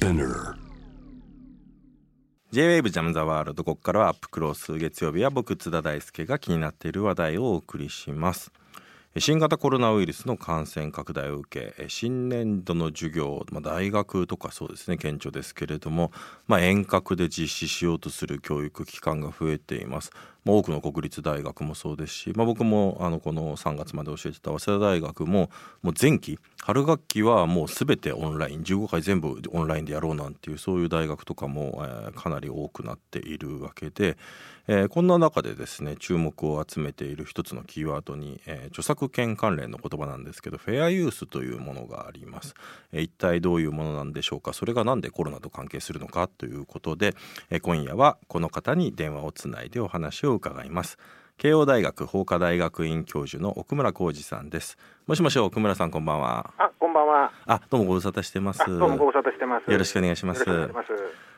Spinner J-WAVE ジャムザワールドここからはアップクロース月曜日は僕津田大輔が気になっている話題をお送りします。新型コロナウイルスの感染拡大を受け新年度の授業、まあ、大学とかそうですね顕著ですけれども、まあ、遠隔で実施しようとする教育機関が増えています。まあ、多くの国立大学もそうですし、まあ、僕もあのこの3月まで教えてた早稲田大学ももう前期春学期はもう全てオンライン15回全部オンラインでやろうなんていうそういう大学とかも、えー、かなり多くなっているわけで、えー、こんな中でですね注目を集めている一つのキーワードに、えー、著作権関連の言葉なんですけどフェアユースというものがあります、えー、一体どういうものなんでしょうか？それが何でコロナと関係するのかということで、えー、今夜はこの方に電話をつないでお話をを伺います慶応大学法科大学院教授の奥邨弘司さんですもしもし奥邨さんこんばんはあこんばんはあどうもご無沙汰してますどうもご無沙汰してますよろしくお願いします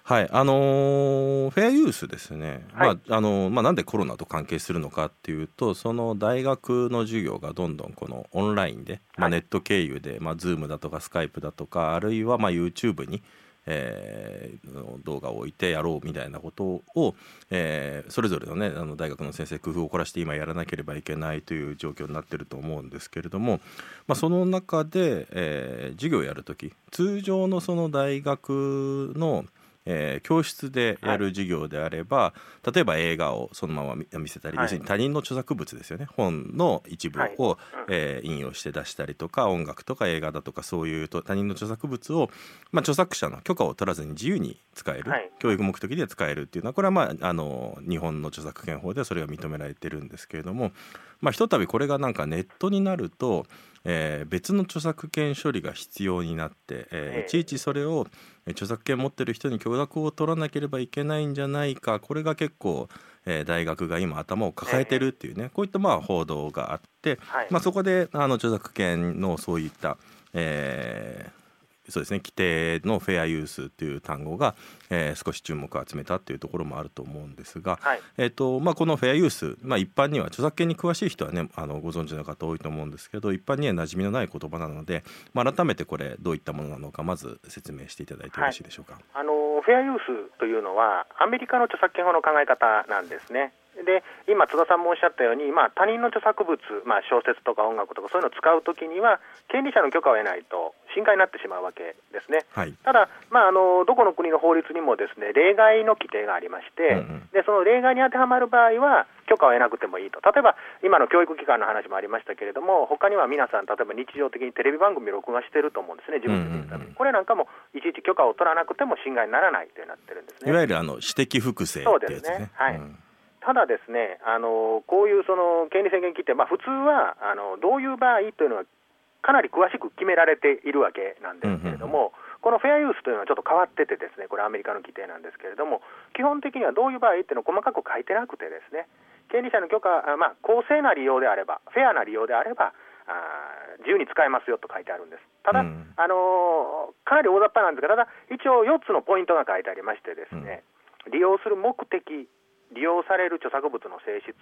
はいあのー、フェアユースですね、はい、まああのー、まあなんでコロナと関係するのかっていうとその大学の授業がどんどんこのオンラインで、まあ、ネット経由で、まあ、ズームだとかスカイプだとかあるいはまあ YouTube にえー、動画を置いてやろうみたいなことを、えー、それぞれのねあの大学の先生工夫を凝らして今やらなければいけないという状況になってると思うんですけれども、まあ、その中で、えー、授業をやる時通常のその大学のえー、教室でやる授業であれば、はい、例えば映画をそのまま見せたり、はい、要するに他人の著作物ですよね。本の一部を、はい、えー、引用して出したりとか音楽とか映画だとかそういうと他人の著作物を、まあ、著作者の許可を取らずに自由に使える、教育目的で使えるっていうのはこれは、まあ、あの日本の著作権法ではそれが認められてるんですけれども、まあ、ひとたびこれがなんかネットになるとえー、別の著作権処理が必要になって、えー、いちいちそれを著作権持ってる人に許諾を取らなければいけないんじゃないか。これが結構、えー、大学が今頭を抱えてるっていうねこういったまあ報道があって、はい、まあ、そこであの著作権のそういった、えー、そうですね。規定のフェアユースっていう単語が、えー、少し注目を集めたっていうところもあると思うんですが、はい、えーとまあ、このフェアユース、まあ、一般には著作権に詳しい人はねあのご存知の方多いと思うんですけど一般には馴染みのない言葉なので、まあ、改めてこれどういったものなのかまず説明していただいてよろしいでしょうか、はい、あのフェアユースというのはアメリカの著作権法の考え方なんですね。で今、津田さんもおっしゃったように、まあ、他人の著作物、まあ、小説とか音楽とかそういうのを使うときには権利者の許可を得ないと侵害になってしまうわけですね、はい、ただ、まああの、どこの国の法律にもですね例外の規定がありまして、うんうん、でその例外に当てはまる場合は許可を得なくてもいいと、例えば今の教育機関の話もありましたけれども、他には皆さん、例えば日常的にテレビ番組を録画してると思うんですね、自分で見るために、これなんかもいちいち許可を取らなくても侵害にならないとなってるんですね。いわゆるあの私的複製、ね、そうですね、はい、うんただですね、あのこういうその権利制限規定、まあ、普通はあのどういう場合というのはかなり詳しく決められているわけなんですけれども、このフェアユースというのはちょっと変わってて、ですねこれ、アメリカの規定なんですけれども、基本的にはどういう場合っていうのを細かく書いてなくて、ですね権利者の許可、まあ、公正な利用であれば、フェアな利用であれば、あ自由に使えますよと書いてあるんです。ただ、うん、あのー、かなり大雑把なんですが、ただ、一応4つのポイントが書いてありまして、ですね、うん、利用する目的、利用される著作物の性質、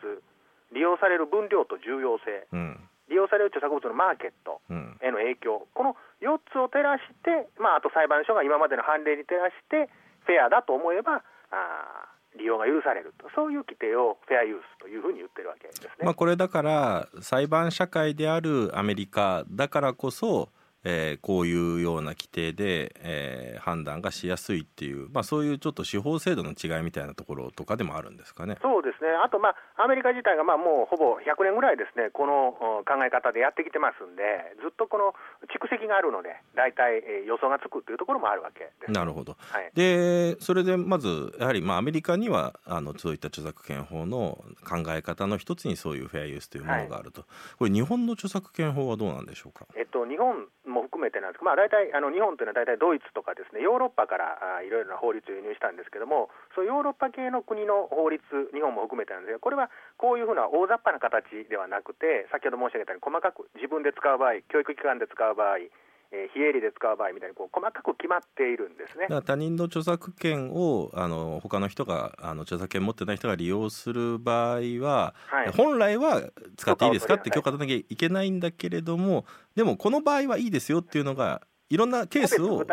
利用される分量と重要性、うん、利用される著作物のマーケットへの影響、この4つを照らして、まあ、あと裁判所が今までの判例に照らして、フェアだと思えば、あ利用が許されると、そういう規定をフェアユースというふうに言ってるわけですね。まあ、これだから裁判社会であるアメリカだからこそえー、こういうような規定で、えー、判断がしやすいっていう、まあ、そういうちょっと司法制度の違いみたいなところとかでもあるんですかね。そうですね、あと、まあ、アメリカ自体がまあもうほぼ100年ぐらいですね、この考え方でやってきてますんで、ずっとこの蓄積があるので、大体、えー、予想がつくっていうところもあるわけです。なるほど、はい、でそれでまず、やはりまあアメリカにはあのそういった著作権法の考え方の一つにそういうフェアユースというものがあると、はい、これ、日本の著作権法はどうなんでしょうか？えっと、日本も含めてなんですけど、まあ、大体あの日本というのは大体ドイツとかですねヨーロッパからいろいろな法律を輸入したんですけどもそうヨーロッパ系の国の法律日本も含めてなんですがこれはこういうふうな大雑把な形ではなくて先ほど申し上げたように細かく自分で使う場合教育機関で使う場合えー、非営利で使う場合みたいにこう細かく決まっているんですね。他人の著作権をあの他の人があの著作権持ってない人が利用する場合は、はい、本来は使っていいですか？って許可取らなきゃいけないんだけれどもでもこの場合はいいですよっていうのがいろんなケースを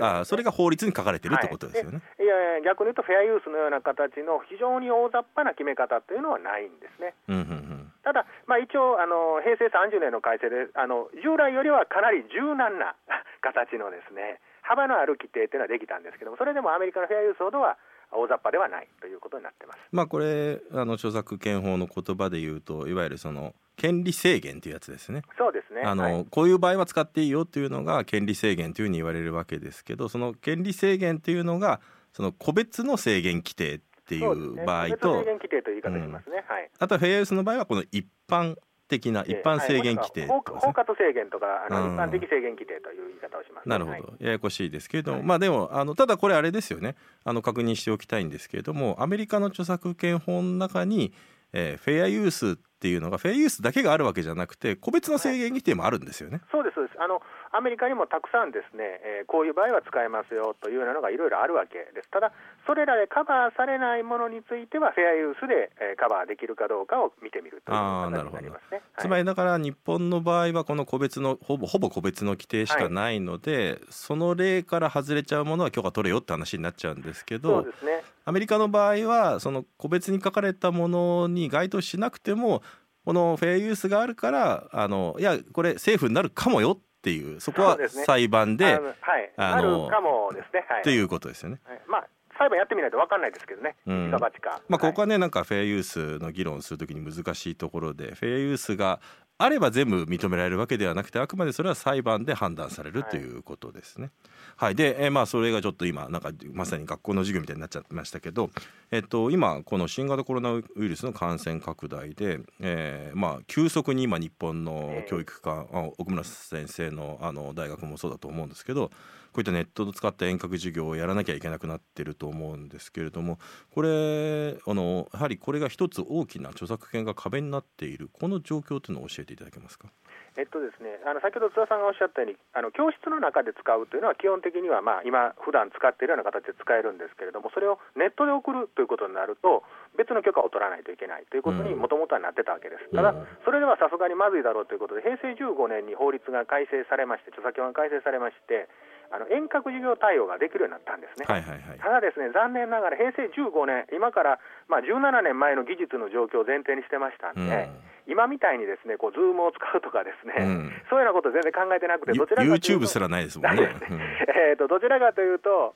あそれが法律に書かれてるってことですよね、はい、いや逆に言うとフェアユースのような形の非常に大雑把な決め方というのはないんですね。うんうんうん。ただ、まあ、一応あの、平成30年の改正であの、従来よりはかなり柔軟な形のですね幅のある規定というのはできたんですけども、それでもアメリカのフェアユースほどは大雑把ではないということになってます。まあ、これあの著作権法の言葉で言うといわゆるその権利制限というやつですね。そうですね。あの、はい、こういう場合は使っていいよというのが権利制限というふうに言われるわけですけど、その権利制限というのがその個別の制限規定っていう場合と、ね、制限規定という言い方しますね。うん、はい。あとフェアユースの場合はこの一般的な一般制限規定、ね、はい、包括制限とかあの、一般的制限規定という言い方をします、ね、なるほど、はい、ややこしいですけれども、はい、まあでもあのただこれあれですよね。あの確認しておきたいんですけれどもアメリカの著作権法の中に、えー、フェアユースっていうのがフェアユースだけがあるわけじゃなくて個別の制限規定もあるんですよね、そうですそうです。あのアメリカにもたくさんですね、えー、こういう場合は使えますよというようなのがいろいろあるわけです。ただ、それらでカバーされないものについては、フェアユースで、えー、カバーできるかどうかを見てみるという形になりますね。つまりだから日本の場合はこの個別のほぼほぼ個別の規定しかないので、はい、その例から外れちゃうものは許可取れよって話になっちゃうんですけどそうです、ね、アメリカの場合はその個別に書かれたものに該当しなくてもこのフェアユースがあるからあのいやこれ政府になるかもよっていうそこは裁判で、ね、はい、あのかもですね、はい、ということですよね。はい、まあ裁判やってみないと分かんないですけどね、うん、まあ、ここはね、なんかフェアユースの議論するときに難しいところで、フェアユースがあれば全部認められるわけではなくて、あくまでそれは裁判で判断されるということですね。はい、で、えー、まあそれがちょっと今なんかまさに学校の授業みたいになっちゃってましたけど、えっと今この新型コロナウイルスの感染拡大で、えー、まあ急速に今日本の教育科、奥村先生のあの大学もそうだと思うんですけど。こういったネットを使った遠隔授業をやらなきゃいけなくなってると思うんですけれどもこれあのやはりこれが一つ大きな著作権が壁になっているこの状況というのを教えていただけますか？えっとですね、あの先ほど津田さんがおっしゃったように、あの教室の中で使うというのは、基本的には、まあ、今、普段使っているような形で使えるんですけれども、それをネットで送るということになると、別の許可を取らないといけないということにもともとはなってたわけです。ただ、それではさすがにまずいだろうということで、平成15年に法律が改正されまして、著作権が改正されまして、あの遠隔授業対応ができるようになったんですね、はいはいはい、ただ、ですね残念ながら平成15年、今からまあ17年前の技術の状況を前提にしてましたんで、うん。今みたいにですねこうズームを使うとかですね、うん、そういうようなこと全然考えてなくて、どちらかというと。YouTube すらないですもんね。えーと、どちらかというと、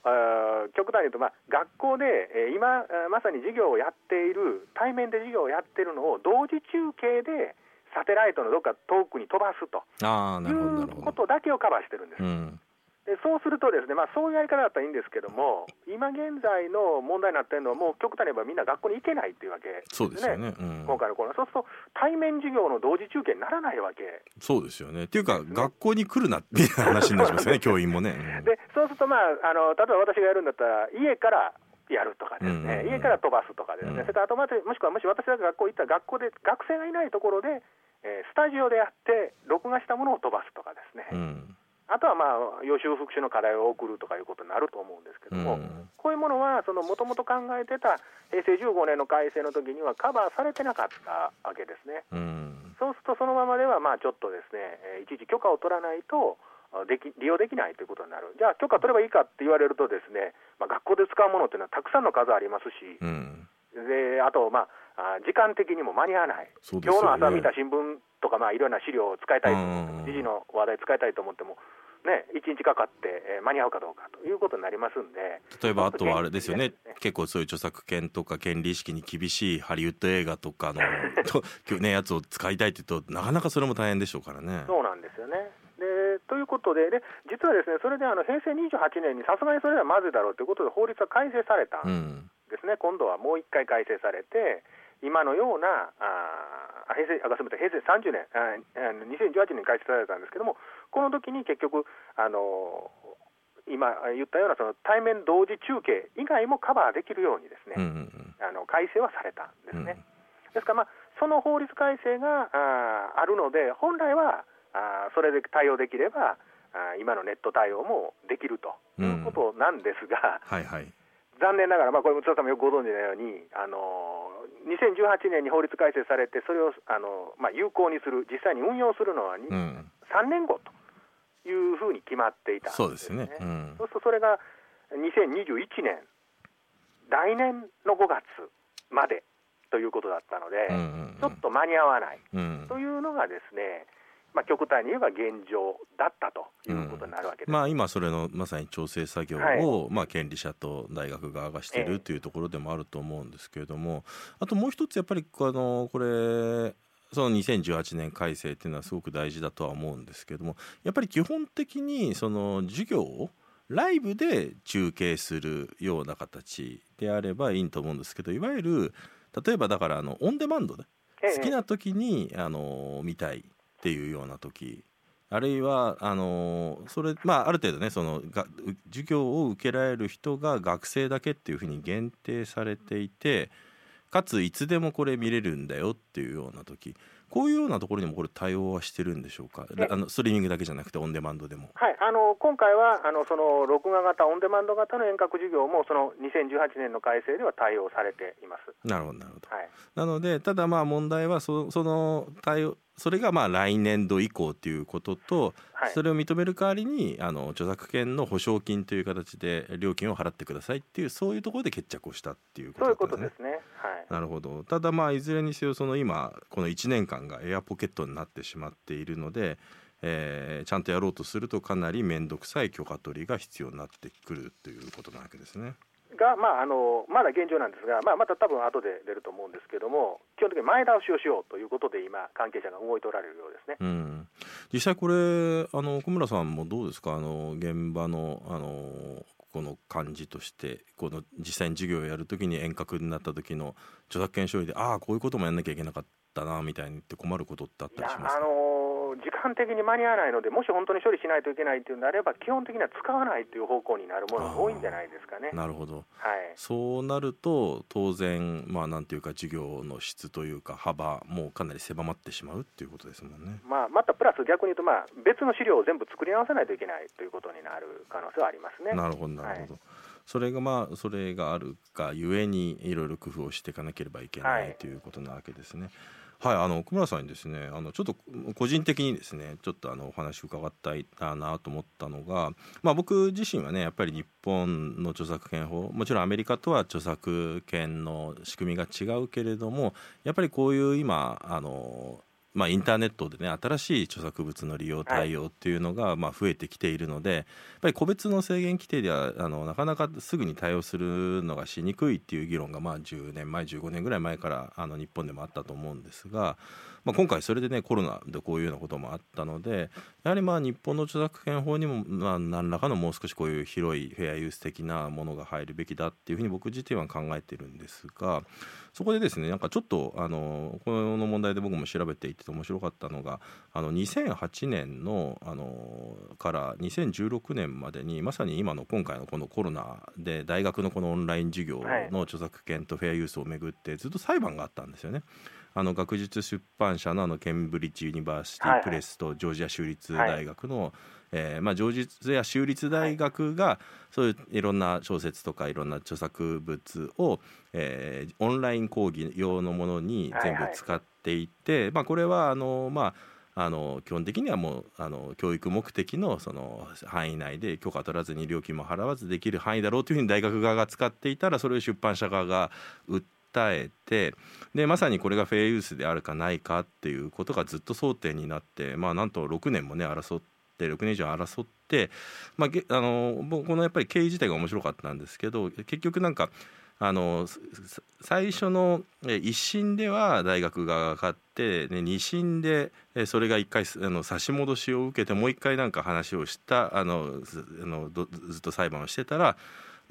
極端に言うと、まあ、学校で、えー、今、まさに授業をやっている、対面で授業をやっているのを同時中継で、サテライトのどっか遠くに飛ばすということだけをカバーしてるんです。うんでそうすると、ですね、まあ、そういうやり方だったらいいんですけども、今現在の問題になっているのは、もう極端に言えばみんな学校に行けないっていうわけですね、そうですよね、うん、今回のコロナ、そうすると対面授業の同時中継にならないわけ、そうですよね。っていうか、学校に来るなっていう話になりますよね、教員もね。うん、でそうすると、まああの、例えば私がやるんだったら、家からやるとかですね、家から飛ばすとかですね、うん、それからあともしくはもし私が学校行ったら学校で学生がいないところで、えー、スタジオでやって、録画したものを飛ばすとかですね。うんあとはまあ予習復習の課題を送るとかいうことになると思うんですけども、うん、こういうものは、もともと考えてた平成15年の改正の時にはカバーされてなかったわけですね。うん、そうすると、そのままではまあちょっとですね、いちいち許可を取らないと、でき利用できないということになる、じゃあ、許可取ればいいかって言われると、ですね、まあ、学校で使うものっていうのはたくさんの数ありますし、うん、であと、まあ、時間的にも間に合わない、ね、今日の朝見た新聞とか、まあ、いろんな資料を使いたいと思って、時事の話題使いたいと思っても、ね、1日かかって、えー、間に合うかどうかということになりますんで。例えばあとはあれですよね、ね、結構そういう著作権とか権利意識に厳しいハリウッド映画とかの と、ね、やつを使いたいって言うとなかなかそれも大変でしょうからね。そうなんですよね。でということでで実はですねそれであの平成28年にさすがにそれではまずいだろうということで法律は改正されたん。ですね、うん、今度はもう一回改正されて今のようなあ平成あすみません平成30年あ2018年に改正されたんですけどもこの時に結局あの今言ったようなその対面同時中継以外もカバーできるようにですね、うんうんあの改正はされたんですね。うん、ですから、まあ、その法律改正がああるので本来はあそれで対応できればあ今のネット対応もできるということなんですが、うんはいはい、残念ながら、まあ、これ、津田さんもよくご存知のように、あの2018年に法律改正されて、それをあの、まあ、有効にする、実際に運用するのは、うん、3年後というふうに決決まっていた、ね、そうですね、うん、そうするとそれが2021年来年の5月までということだったので、うんうんうん、ちょっと間に合わない、というのがですね、まあ、極端に言えば現状だったということになるわけです、うん、まあ、今、それのまさに調整作業を、はい、まあ、権利者と大学側がしているというところでもあると思うんですけれども、あともう一つ、やっぱりあのこれ、その2018年改正っていうのはすごく大事だとは思うんですけれどもやっぱり基本的にその授業をライブで中継するような形であればいいと思うんですけどいわゆる例えばだからあのオンデマンドで好きな時にあの見たいっていうような時あるいはあのそれまあある程度ねそのが授業を受けられる人が学生だけっていうふうに限定されていてかついつでもこれ見れるんだよっていうような時こういうようなところにもこれ対応はしてるんでしょうか、あのストリーミングだけじゃなくてオンデマンドでも。はい、あの今回はあのその録画型、オンデマンド型の遠隔授業もその2018年の改正では対応されています。なるほどなるほど。はい、なのでただまあ問題はそその対応それがまあ来年度以降ということと、はい、それを認める代わりにあの著作権の保証金という形で料金を払ってくださいっていうそういうところで決着をしたっていうことですね。そういうことですね。はい。なるほど。ただまあいずれにせよその今この1年間がエアポケットになってしまっているので。えー、ちゃんとやろうとするとかなり面倒くさい許可取りが必要になってくるということなわけですね。が、まあ、あのまだ現状なんですが、まあ、また多分後で出ると思うんですけども、基本的に前倒しをしようということで、今、関係者が動いておられるようですね、うん、実際、これあの、小村さんもどうですか、あの現場のあのこの感じとして、この実際に授業をやるときに遠隔になった時の著作権処理で、ああ、こういうこともやんなきゃいけなかったなみたいにって困ることってあったりしますか？あの時間的に間に合わないので、もし本当に処理しないといけないというのであれば、基本的には使わないという方向になるものが多いんじゃないですかね。なるほど、はい、そうなると、当然、まあ、なんていうか、授業の質というか、幅もかなり狭まってしまうっていうことですもんね。まあ、またプラス逆に言うと、まあ、別の資料を全部作り直さないといけないということになる可能性はありますね。なるほどなるほど、はいそれがまあそれがあるがゆえにいろいろ工夫をしていかなければいけない、はい、ということなわけですね。はい、あの小村さんにですね、あのちょっと個人的にですね、ちょっとあのお話伺ったいなと思ったのが、まあ僕自身はね、やっぱり日本の著作権法、もちろんアメリカとは著作権の仕組みが違うけれども、やっぱりこういう今あのまあ、インターネットでね新しい著作物の利用対応っていうのが、まあ、増えてきているのでやっぱり個別の制限規定ではあのなかなかすぐに対応するのがしにくいっていう議論が、まあ、10年前15年ぐらい前からあの日本でもあったと思うんですが、まあ、今回それでねコロナでこういうようなこともあったのでやはりまあ日本の著作権法にも、まあ、何らかのもう少しこういう広いフェアユース的なものが入るべきだっていうふうに僕自体は考えているんですがそこでですねなんかちょっとあのこの問題で僕も調べていて面白かったのがあの2008年のあのから2016年までにまさに今の今回のこのコロナで大学のこのオンライン授業の著作権とフェアユースをめぐってずっと裁判があったんですよね。あの学術出版社のあのケンブリッジ・ユニバーシティ・プレスとジョージア州立大学の、はい、えー、まあ、ジョージア州立大学がそういういろんな小説とかいろんな著作物を、えー、オンライン講義用のものに全部使っていて、はいはい、まあ、これはあの、まああの基本的にはもうあの教育目的のその範囲内で許可取らずに料金も払わずできる範囲だろうというふうに大学側が使っていたらそれを出版社側が訴えてでまさにこれがフェアユースであるかないかっていうことがずっと争点になってまあなんと6年もね争って6年以上争って、まあ、あのこのやっぱり経緯自体が面白かったんですけど結局なんかあの最初の1審では大学側が勝って、ね、2審でそれが1回あの差し戻しを受けてもう1回なんか話をしたあのずっと裁判をしてたら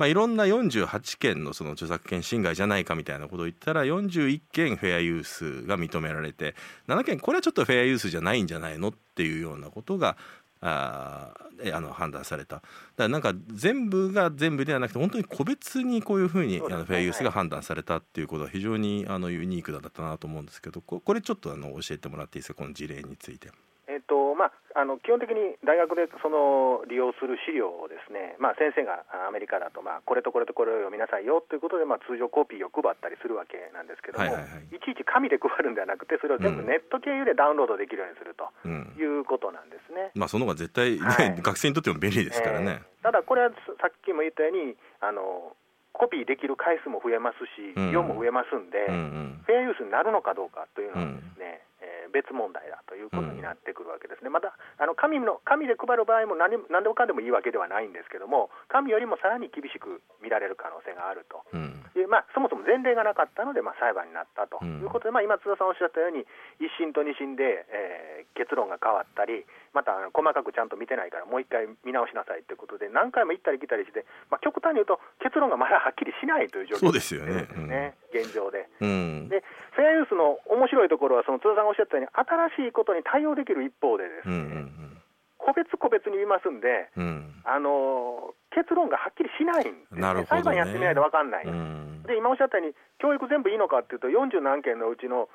まあ、いろんな48件のその著作権侵害じゃないかみたいなことを言ったら41件フェアユースが認められて7件これはちょっとフェアユースじゃないんじゃないのっていうようなことがああの判断された。だからなんか全部が全部ではなくて本当に個別にこういうふうにあのフェアユースが判断されたっていうことは非常にあのユニークだったなと思うんですけどこれちょっとあの教えてもらっていいですか？この事例について。えっとまあ、あの基本的に大学でその利用する資料をですね、まあ、先生がアメリカだと、まあ、これとこれとこれを読みなさいよということで、まあ、通常コピーを配ったりするわけなんですけども、はいはいはい、いちいち紙で配るんではなくて、それを全部ネット経由でダウンロードできるようにするということなんですね。うん、まあ、その方が絶対、ね、はい、学生にとっても便利ですからね。えー、ただ、これはさっきも言ったようにあのコピーできる回数も増えますし、量も増えますんで、うんうん、フェアユースになるのかどうかというのはですね、うん、えー、別問題だということになってくるわけですね、またあの紙の紙で配る場合も何何でもかんでもいいわけではないんですけども、紙よりもさらに厳しく見られる可能性があると、うん、でまあ、そもそも前例がなかったので、まあ、裁判になったと。いうことで、まあ、今、津田さんおっしゃったように、一審と二審で、えー、結論が変わったり、また細かくちゃんと見てないからもう一回見直しなさいということで何回も行ったり来たりして、まあ、極端に言うと結論がまだはっきりしないという状況ですよね、ねうん、現状で、うん、で。フェアユースの面白いところはその津田さんがおっしゃったように新しいことに対応できる一方でですね、うんうんうん。個別個別に見ますんで、うん、あの結論がはっきりしないんですね、ね。裁判やってみないと分かんない、うん、で今おっしゃったように、教育全部いいのかっていうと、40何件のうちの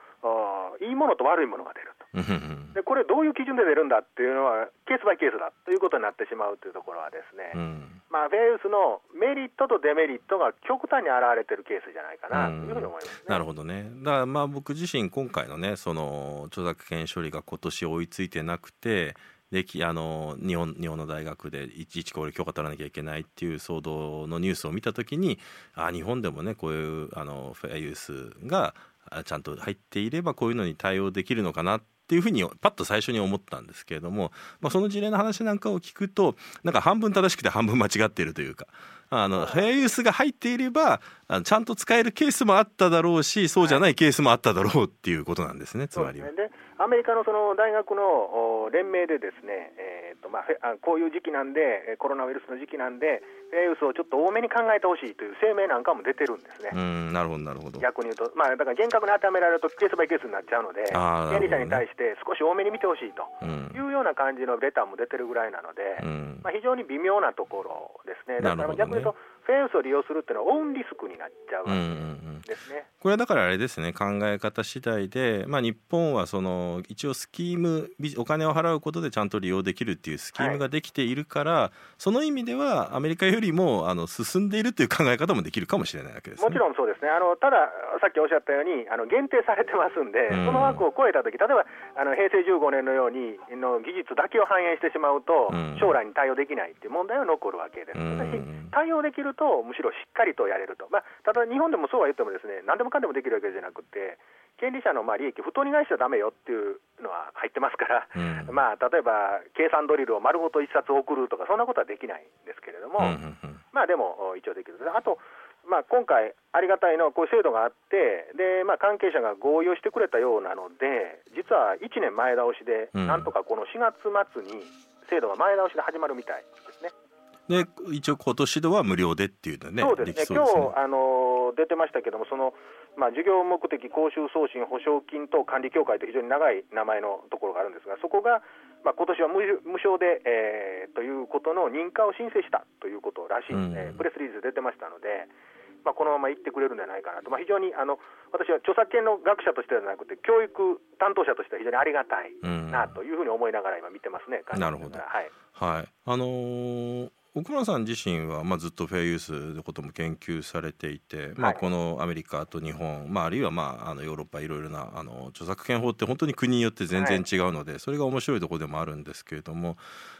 いいものと悪いものが出る。と、でこれ、どういう基準で出るんだっていうのは、ケースバイケースだということになってしまうというところは、ですね、うん、まあ、フェイウスのメリットとデメリットが極端に現れてるケースじゃないかなというふうに思います、ね、なるほどね、だからまあ僕自身、今回のね、その著作権処理が今年追いついてなくて、であの日本日本の大学でいちいちこれ許可取らなきゃいけないっていう騒動のニュースを見た時にあ日本でもねこういうあのフェアユースがちゃんと入っていればこういうのに対応できるのかなってっていうふうにパッと最初に思ったんですけれども、まあ、その事例の話なんかを聞くとなんか半分正しくて半分間違っているというか。あのフェアユースが入っていればちゃんと使えるケースもあっただろうしそうじゃないケースもあっただろうっていうことなんですね、つまりは。でアメリカのその大学の連盟でですね、えーとまあ、こういう時期なんでコロナウイルスの時期なんでフェアユースをちょっと多めに考えてほしいという声明なんかも出てるんですね。うんなるほどなるほど。逆に言うと、まあ、だから厳格に当てはめられるとケースバイケースになっちゃうので権利者に対して少し多めに見てほしいというような感じのレターも出てるぐらいなので、うん、まあ、非常に微妙なところですね。だから逆に言うとフェンスを利用するっていうのはオンリスクになっちゃうわけですね、これはだからあれですね考え方次第で、まあ、日本はその一応スキームお金を払うことでちゃんと利用できるっていうスキームができているから、はい、その意味ではアメリカよりもあの進んでいるという考え方もできるかもしれないわけです、ね、もちろんそうですね。あのたださっきおっしゃったようにあの限定されてますんで、うん、その枠を超えたとき例えばあの平成15年のようにの技術だけを反映してしまうと、うん、将来に対応できないっていう問題は残るわけです、うん、対応できるとむしろしっかりとやれると、まあ、ただ日本でもそうは言ってもですね何でもかんでもできるわけじゃなくて権利者のまあ利益不当に返しちゃだめよっていうのは 入ってますから、うん、まあ、例えば計算ドリルを丸ごと1冊送るとかそんなことはできないんですけれども、うんうんうん、まあでも一応できるあとまあ、今回、ありがたいのは、こういう制度があって、でまあ、関係者が合意をしてくれたようなので、実は1年前倒しで、なんとかこの4月末に制度が前倒しで始まるみたいですね。で一応、今年度は無料でっていうのね、そうですね、今日あの出てましたけども、そのまあ、事業目的講習送信保証金等管理協会と非常に長い名前のところがあるんですが、そこが、まあ今年は無無償で、えー、ということの認可を申請したということらしいん。で、うん、プレスリリース出てましたので、まあ、このまま行ってくれるんじゃないかなと、まあ、非常にあの私は著作権の学者としてではなくて、教育担当者としては非常にありがたいなというふうに思いながら今、見てますね、なるほど、はい、はい、あのー奥村さん自身は、まあ、ずっとフェアユースのことも研究されていて、まあ、このアメリカと日本、まあ、あるいは、まあ、あのヨーロッパいろいろなあの著作権法って本当に国によって全然違うので、はい、それが面白いところでもあるんですけれども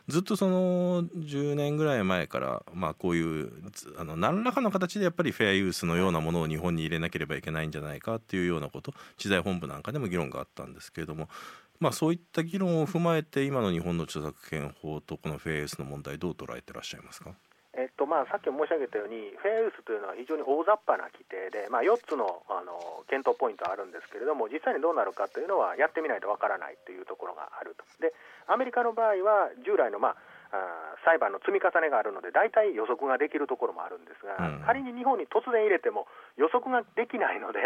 ずっとその10年ぐらい前から、まあ、こういうあの何らかの形でやっぱりフェアユースのようなものを日本に入れなければいけないんじゃないかっていうようなこと知財本部なんかでも議論があったんですけれどもまあ、そういった議論を踏まえて今の日本の著作権法とこのフェアユースの問題どう捉えてらっしゃいますか？えっとまあ、さっき申し上げたように、フェアユースというのは非常に大雑把な規定で、まあ、4つのあの検討ポイントあるんですけれども、実際にどうなるかというのは、やってみないとわからないというところがあると。でアメリカの場合は、従来の、まあ、あ裁判の積み重ねがあるので、大体予測ができるところもあるんですが、うん、仮に日本に突然入れても予測ができないので、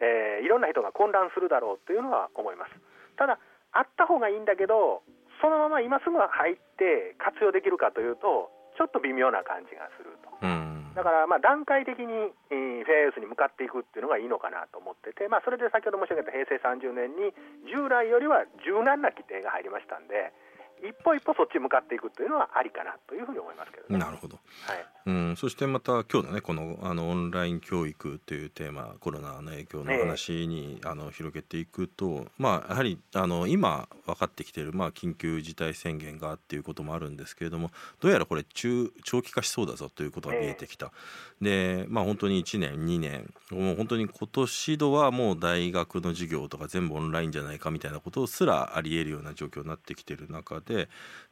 えー、いろんな人が混乱するだろうというのは思います。ただあった方がいいんだけど、そのまま今すぐ入って活用できるかというと、ちょっと微妙な感じがすると、うん、だからまあ段階的に、えー、フェアユースに向かっていくっていうのがいいのかなと思ってて、まあ、それで先ほど申し上げた平成30年に従来よりは柔軟な規定が入りましたんで一歩一歩そっち向かっていくというのはありかなというふうに思いますけど、ね、なるほど、はい、うん、そしてまた今日のねこのあのオンライン教育というテーマコロナの影響の話に、あの広げていくと、まあ、やはりあの今分かってきている、まあ、緊急事態宣言がっていうこともあるんですけれどもどうやらこれ中長期化しそうだぞということが見えてきた、で、まあ、本当に1年2年もう本当に今年度はもう大学の授業とか全部オンラインじゃないかみたいなことすらありえるような状況になってきている中で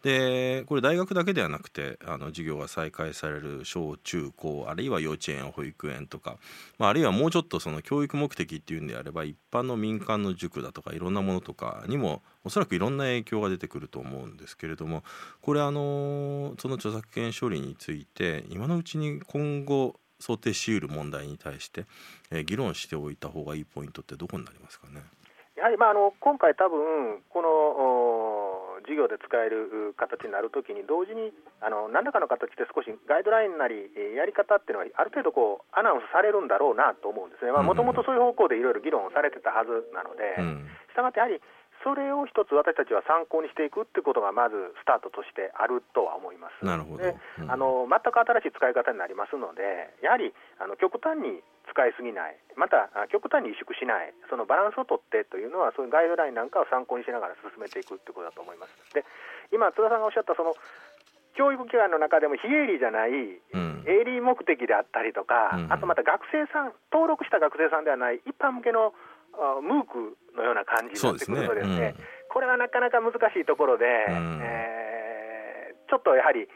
でこれ大学だけではなくてあの授業が再開される小中高あるいは幼稚園保育園とか、まあ、あるいはもうちょっとその教育目的っていうんであれば一般の民間の塾だとかいろんなものとかにもおそらくいろんな影響が出てくると思うんですけれどもこれあのその著作権処理について今のうちに今後想定しうる問題に対して、えー、議論しておいた方がいいポイントってどこになりますかね？やはり、まあ、あの今回、多分この事業で使える形になるときに同時にあの何らかの形で少しガイドラインなりやり方っていうのはある程度こうアナウンスされるんだろうなと思うんですね、もともとそういう方向でいろいろ議論されてたはずなので、したがってやはりそれを一つ私たちは参考にしていくっていうことがまずスタートとしてあるとは思います。なるほど、で、うん、あの全く新しい使い方になりますので、やはりあの極端に使いすぎない、また極端に萎縮しない、そのバランスをとってというのは、そういうガイドラインなんかを参考にしながら進めていくということだと思います。で、今、津田さんがおっしゃったその教育機関の中でも非営利じゃない、うん、営利目的であったりとか、うん、あとまた学生さん、登録した学生さんではない一般向けのムークのような感じになってくるとですね、ね。うん、これはなかなか難しいところで、うん、えー、ちょっとやはり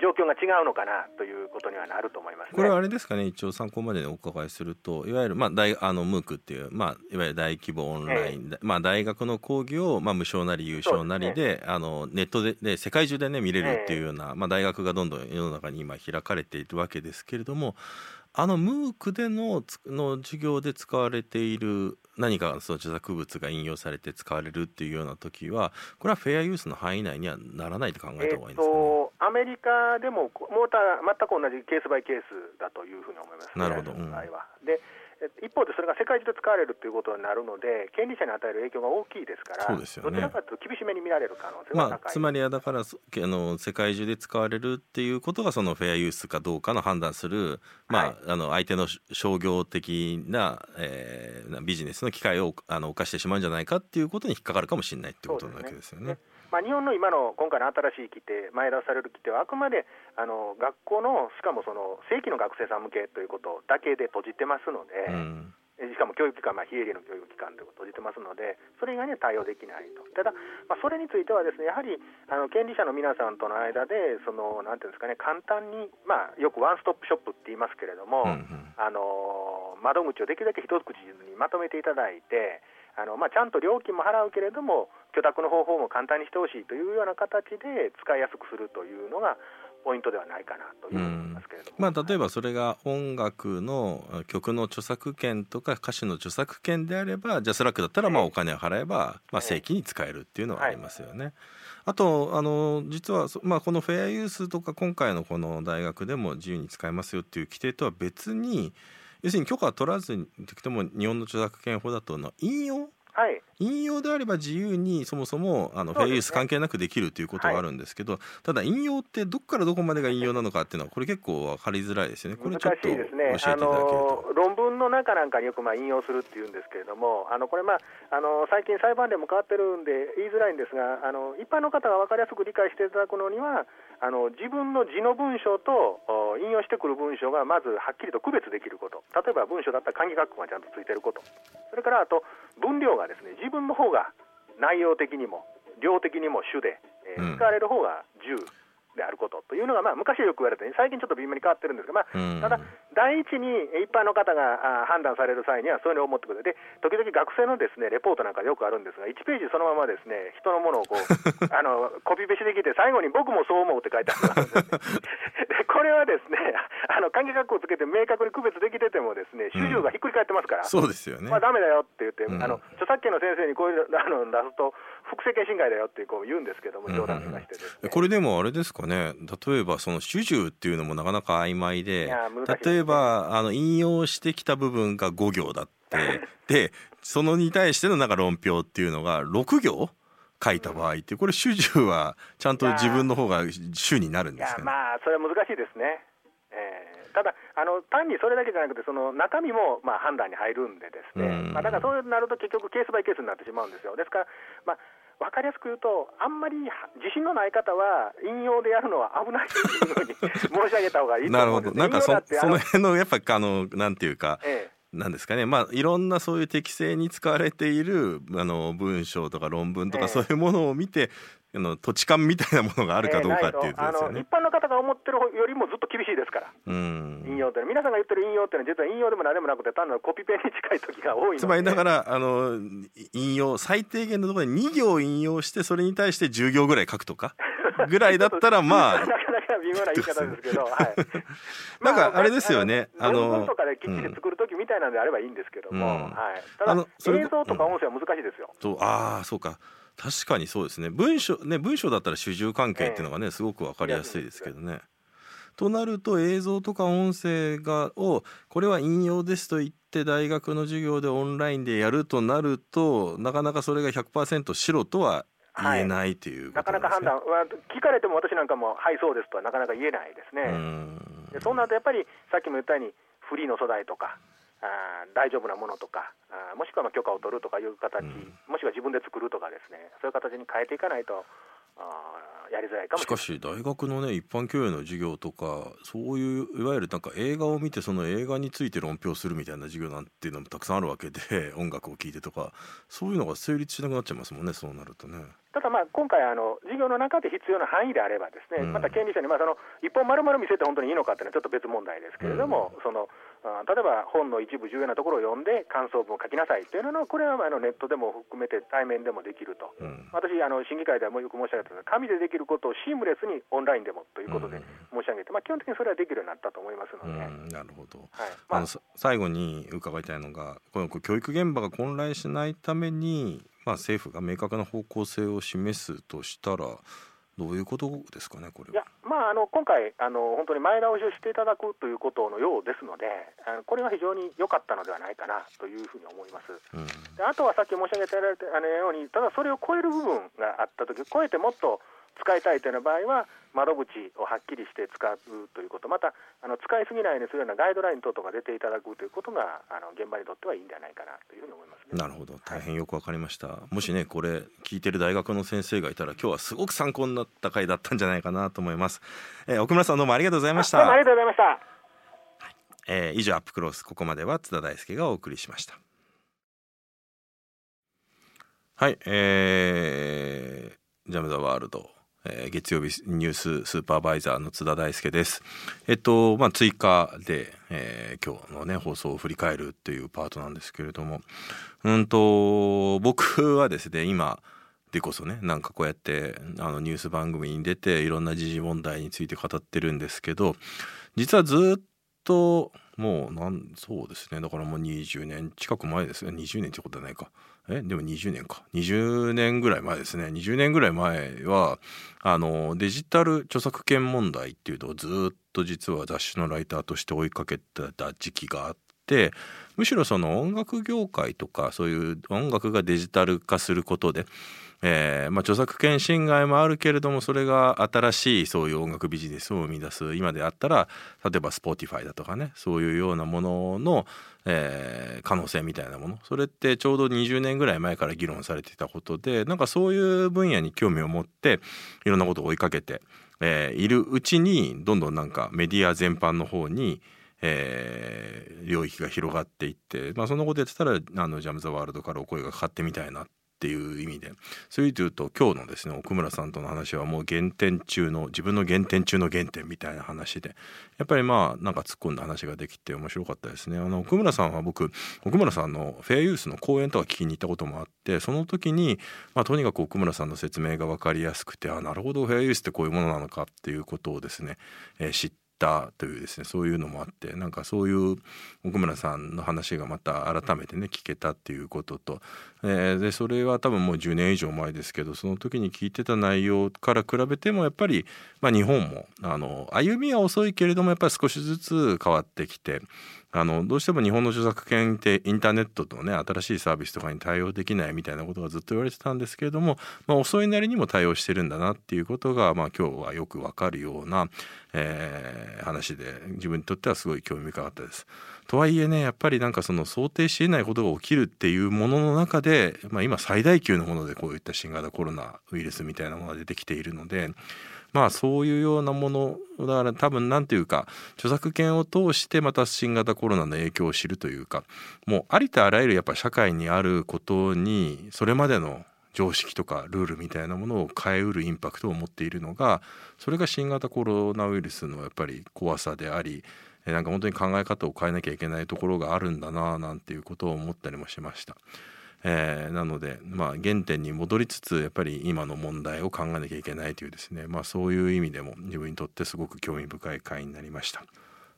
状況が違うのかなということにはなると思います、ね、これはあれですかね、一応参考までお伺いすると、いわゆる、まあ、大あのムークっていう、まあ、いわゆる大規模オンライン、えまあ、大学の講義を、まあ、無償なり有償なりで、でね、あのネットでで世界中で、ね、見れるっていうような、えまあ、大学がどんどん世の中に今開かれているわけですけれども、あのムークでのの授業で使われている何かその著作物が引用されて使われるっていうような時はこれはフェアユースの範囲内にはならないと考えた方がいいんですか、ね、えー、アメリカでもモーター全く同じケースバイケースだというふうに思います、ね、なるほど、うん、で一方でそれが世界中で使われるということになるので、権利者に与える影響が大きいですから、そうですよね、どちらかというと厳しめに見られる可能性が高い、まあ、つまりはだからあの、世界中で使われるっていうことが、そのフェアユースかどうかの判断する、まあ、はい、あの相手の商業的な、えー、ビジネスの機会をあの犯してしまうんじゃないかっていうことに引っかかるかもしれないっていうことなわけですよね。まあ、日本の今の今回の新しい規定、前出される規定は、あくまであの学校の、しかもその正規の学生さん向けということだけで閉じてますので、うん。しかも教育機関、まあ、非営利の教育機関ということを閉じてますので、それ以外には対応できないと、ただ、まあ、それについては、ですねやはりあの権利者の皆さんとの間で、そのなんていうんですかね、簡単に、まあ、よくワンストップショップって言いますけれども、うんうん、あの窓口をできるだけ一口にまとめていただいて、あのまあ、ちゃんと料金も払うけれども、許諾の方法も簡単にしてほしいというような形で使いやすくするというのが、ポイントではないかなという思いますけれども、まあ、例えばそれが音楽の曲の著作権とか歌手の著作権であれば JASRAC だったらまあお金を払えばまあ正規に使えるっていうのはありますよね。はい、あとあの実は、まあ、このフェアユースとか今回のこの大学でも自由に使えますよっていう規定とは別に要するに許可を取らずにても日本の著作権法だとの引用？はい、引用であれば自由にそもそもあの、フェイユース関係なくできるということがあるんですけど、はい、ただ引用ってどこからどこまでが引用なのかっていうのはこれ結構分かりづらいですよね。これちょっと教えていただけると。ね、論文の中なんかによくまあ引用するっていうんですけれども、あのこれまああの最近裁判例も変わってるんで言いづらいんですが、あの一般の方が分かりやすく理解していただくのには。あの自分の字の文章と引用してくる文章がまずはっきりと区別できること、例えば文章だったら漢字括弧がちゃんとついてること、それからあと分量がですね自分の方が内容的にも量的にも主で、えー、使われる方が10。であることというのが、まあ、昔よく言われて、最近ちょっと微妙に変わってるんですが、まあ、ただ、第一に一般の方が判断される際には、そういうのを思ってくるで、時々学生のですねレポートなんかよくあるんですが、1ページそのままですね人のものをこう あのコピペしてきて、最後に僕もそう思うって書いてあるんですでこれはですね、あの関係括弧をつけて明確に区別できてても、ですね主従がひっくり返ってますから、うん、そうですよね。まあ、だめだよって言って、うん、あの著作権の先生にこういうあの出すと、複製権侵害だよってこう言うんですけども、冗談とかして、ね、これでもあれですかね、例えばその主従っていうのもなかなか曖昧で、でね、例えばあの引用してきた部分が5行だって、で、そのに対してのなんか論評っていうのが6行書いた場合ってこれ主従はちゃんと自分の方が主になるんですかね。まあそれは難しいですね。えー、ただあの単にそれだけじゃなくてその中身もまあ判断に入るんでですね、まあ、だからそうなると結局ケースバイケースになってしまうんですよ。ですからまあ分かりやすく言うと、あんまり自信のない方は、引用でやるのは危ないというふうに 申し上げた方がいいと思うんです。なるほど、なんかそその辺のやっぱあのなんていうか、ええ、なんですかね、まあ、いろんなそういう適正に使われているあの文章とか論文とか、そういうものを見てあの土地勘みたいなものがあるかどうかっていうと、ね一般の方が思ってるよりもずっと厳しいですから、引用って皆さんが言ってる引用っていうのは、実は引用でも何でもなくて、単なるコピペに近い時が多いつまりだからあの、引用、最低限のところで2行引用して、それに対して10行ぐらい書くとか ぐらいだったら、まあ。微妙な言い方ですけど、はい、なんかあれですよね、あのとかできっちり作るときみたいなのであればいいんですけども、うん、はい、ただ映像とか音声は難しいですよ。そうああそうか確かにそうですね文章ね文章だったら主従関係っていうのがね、えー、すごく分かりやすいですけどね。となると映像とか音声がをこれは引用ですと言って大学の授業でオンラインでやるとなるとなかなかそれが100%白とは言えないという、ねはい、なかなか判断は聞かれても私なんかもはいそうですとはなかなか言えないですね。でそうなるとやっぱりさっきも言ったようにフリーの素材とかあ大丈夫なものとかあもしくはまあ許可を取るとかいう形、もしくは自分で作るとかですね。そういう形に変えていかないとあやりづらいかもしかし大学のね一般教養の授業とかそういういわゆるなんか映画を見てその映画について論評するみたいな授業なんていうのもたくさんあるわけで 音楽を聴いてとかそういうのが成立しなくなっちゃいますもんねそうなるとね。ただまあ今回あの、授業の中で必要な範囲であれば、ですね、うん、また権利者にまあその一本丸々見せて本当にいいのかっていうのはちょっと別問題ですけれども、うん、その例えば本の一部重要なところを読んで感想文を書きなさいというのは、これはあのネットでも含めて対面でもできると、うん、私あの、審議会ではよく申し上げた紙でできることをシームレスにオンラインでもということで申し上げて、まあ、基本的にそれはできるようになったと思いますので。なるほど、はい。まあ、あの最後に伺いたいのが、この教育現場が混乱しないために、まあ、政府が明確な方向性を示すとしたらどういうことですかね、これいや、まあ、あの今回あの、本当に前倒しをしていただくということのようですので、あのこれは非常に良かったのではないかなというふうに思います。うん、であとはさっき申し上げたように、ただそれを超える部分があったとき、超えてもっと使いたいというような場合は、窓口をはっきりして使うということ、またあの使いすぎないようにするようなガイドライン等々が出ていただくということが、あの現場にとってはいいんではないかなというふうに思います、ね、なるほど、大変よくわかりました、はい、もしね、これ、聞いてる大学の先生がいたら、今日はすごく参考になった回だったんじゃないかなと思います。えー、奥村さん、どうもありがとうございました。どうもありがとうございました。はい、えー、以上、アップクロス、ここまでは津田大輔がお送りしました。はい、えー、ジャム・ザ・ワールド。月曜日ニューススーパーバイザーの津田大輔です。えっと、まあ、追加で、えー、今日のね、放送を振り返るっていうパートなんですけれども、うんと、僕はですね、今、でこそね、なんかこうやって、あの、ニュース番組に出て、いろんな時事問題について語ってるんですけど、実はずっと、もう、なん、そうですね、だからもう20年近く前ですね、20年ってことはないか。えでも20年か。20年ぐらい前ですね。20年ぐらい前はあのデジタル著作権問題っていうのをずっと実は雑誌のライターとして追いかけてた時期があってむしろその音楽業界とかそういう音楽がデジタル化することでえーまあ、著作権侵害もあるけれどもそれが新しいそういう音楽ビジネスを生み出す今であったら例えば Spotify だとかねそういうようなものの、えー、可能性みたいなものそれってちょうど20年ぐらい前から議論されていたことでなんかそういう分野に興味を持っていろんなことを追いかけて、えー、いるうちにどんどんなんかメディア全般の方にえー、領域が広がっていって、まあ、そんなことやってたらあのジャム・ザ・ワールドからお声がかかってみたいなっっていう意味で。そういうというと今日のですね奥村さんとの話はもう原点中の自分の原点中の原点みたいな話でやっぱりまあなんか突っ込んだ話ができて面白かったですね。あの奥村さんは僕奥村さんのフェアユースの講演とか聞きに行ったこともあってその時に、まあ、とにかく奥村さんの説明が分かりやすくてあなるほどフェアユースってこういうものなのかっていうことをですね、えー、知ってたというですねそういうのもあってなんかそういう奥村さんの話がまた改めてね聞けたっていうことと、えー、でそれは多分もう10年以上前ですけどその時に聞いてた内容から比べてもやっぱり、まあ、日本もあの歩みは遅いけれどもやっぱり少しずつ変わってきてあのどうしても日本の著作権ってインターネットとね新しいサービスとかに対応できないみたいなことがずっと言われてたんですけれども、まあ、遅いなりにも対応してるんだなっていうことが、まあ、今日はよくわかるような、えー、話で自分にとってはすごい興味深かったです。とはいえねやっぱりなんかその想定しえないことが起きるっていうものの中で、まあ、今最大級のものでこういった新型コロナウイルスみたいなものが出てきているのでまあそういうようなものだから多分何ていうか著作権を通してまた新型コロナの影響を知るというかもうありとあらゆるやっぱ社会にあることにそれまでの常識とかルールみたいなものを変えうるインパクトを持っているのがそれが新型コロナウイルスのやっぱり怖さでありなんか本当に考え方を変えなきゃいけないところがあるんだななんていうことを思ったりもしました。えー、なので、まあ、原点に戻りつつやっぱり今の問題を考えなきゃいけないというですね、まあ、そういう意味でも自分にとってすごく興味深い回になりました。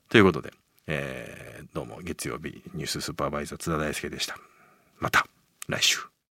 ということで、えー、どうも月曜日ニューススーパーバイザー津田大輔でした。また来週。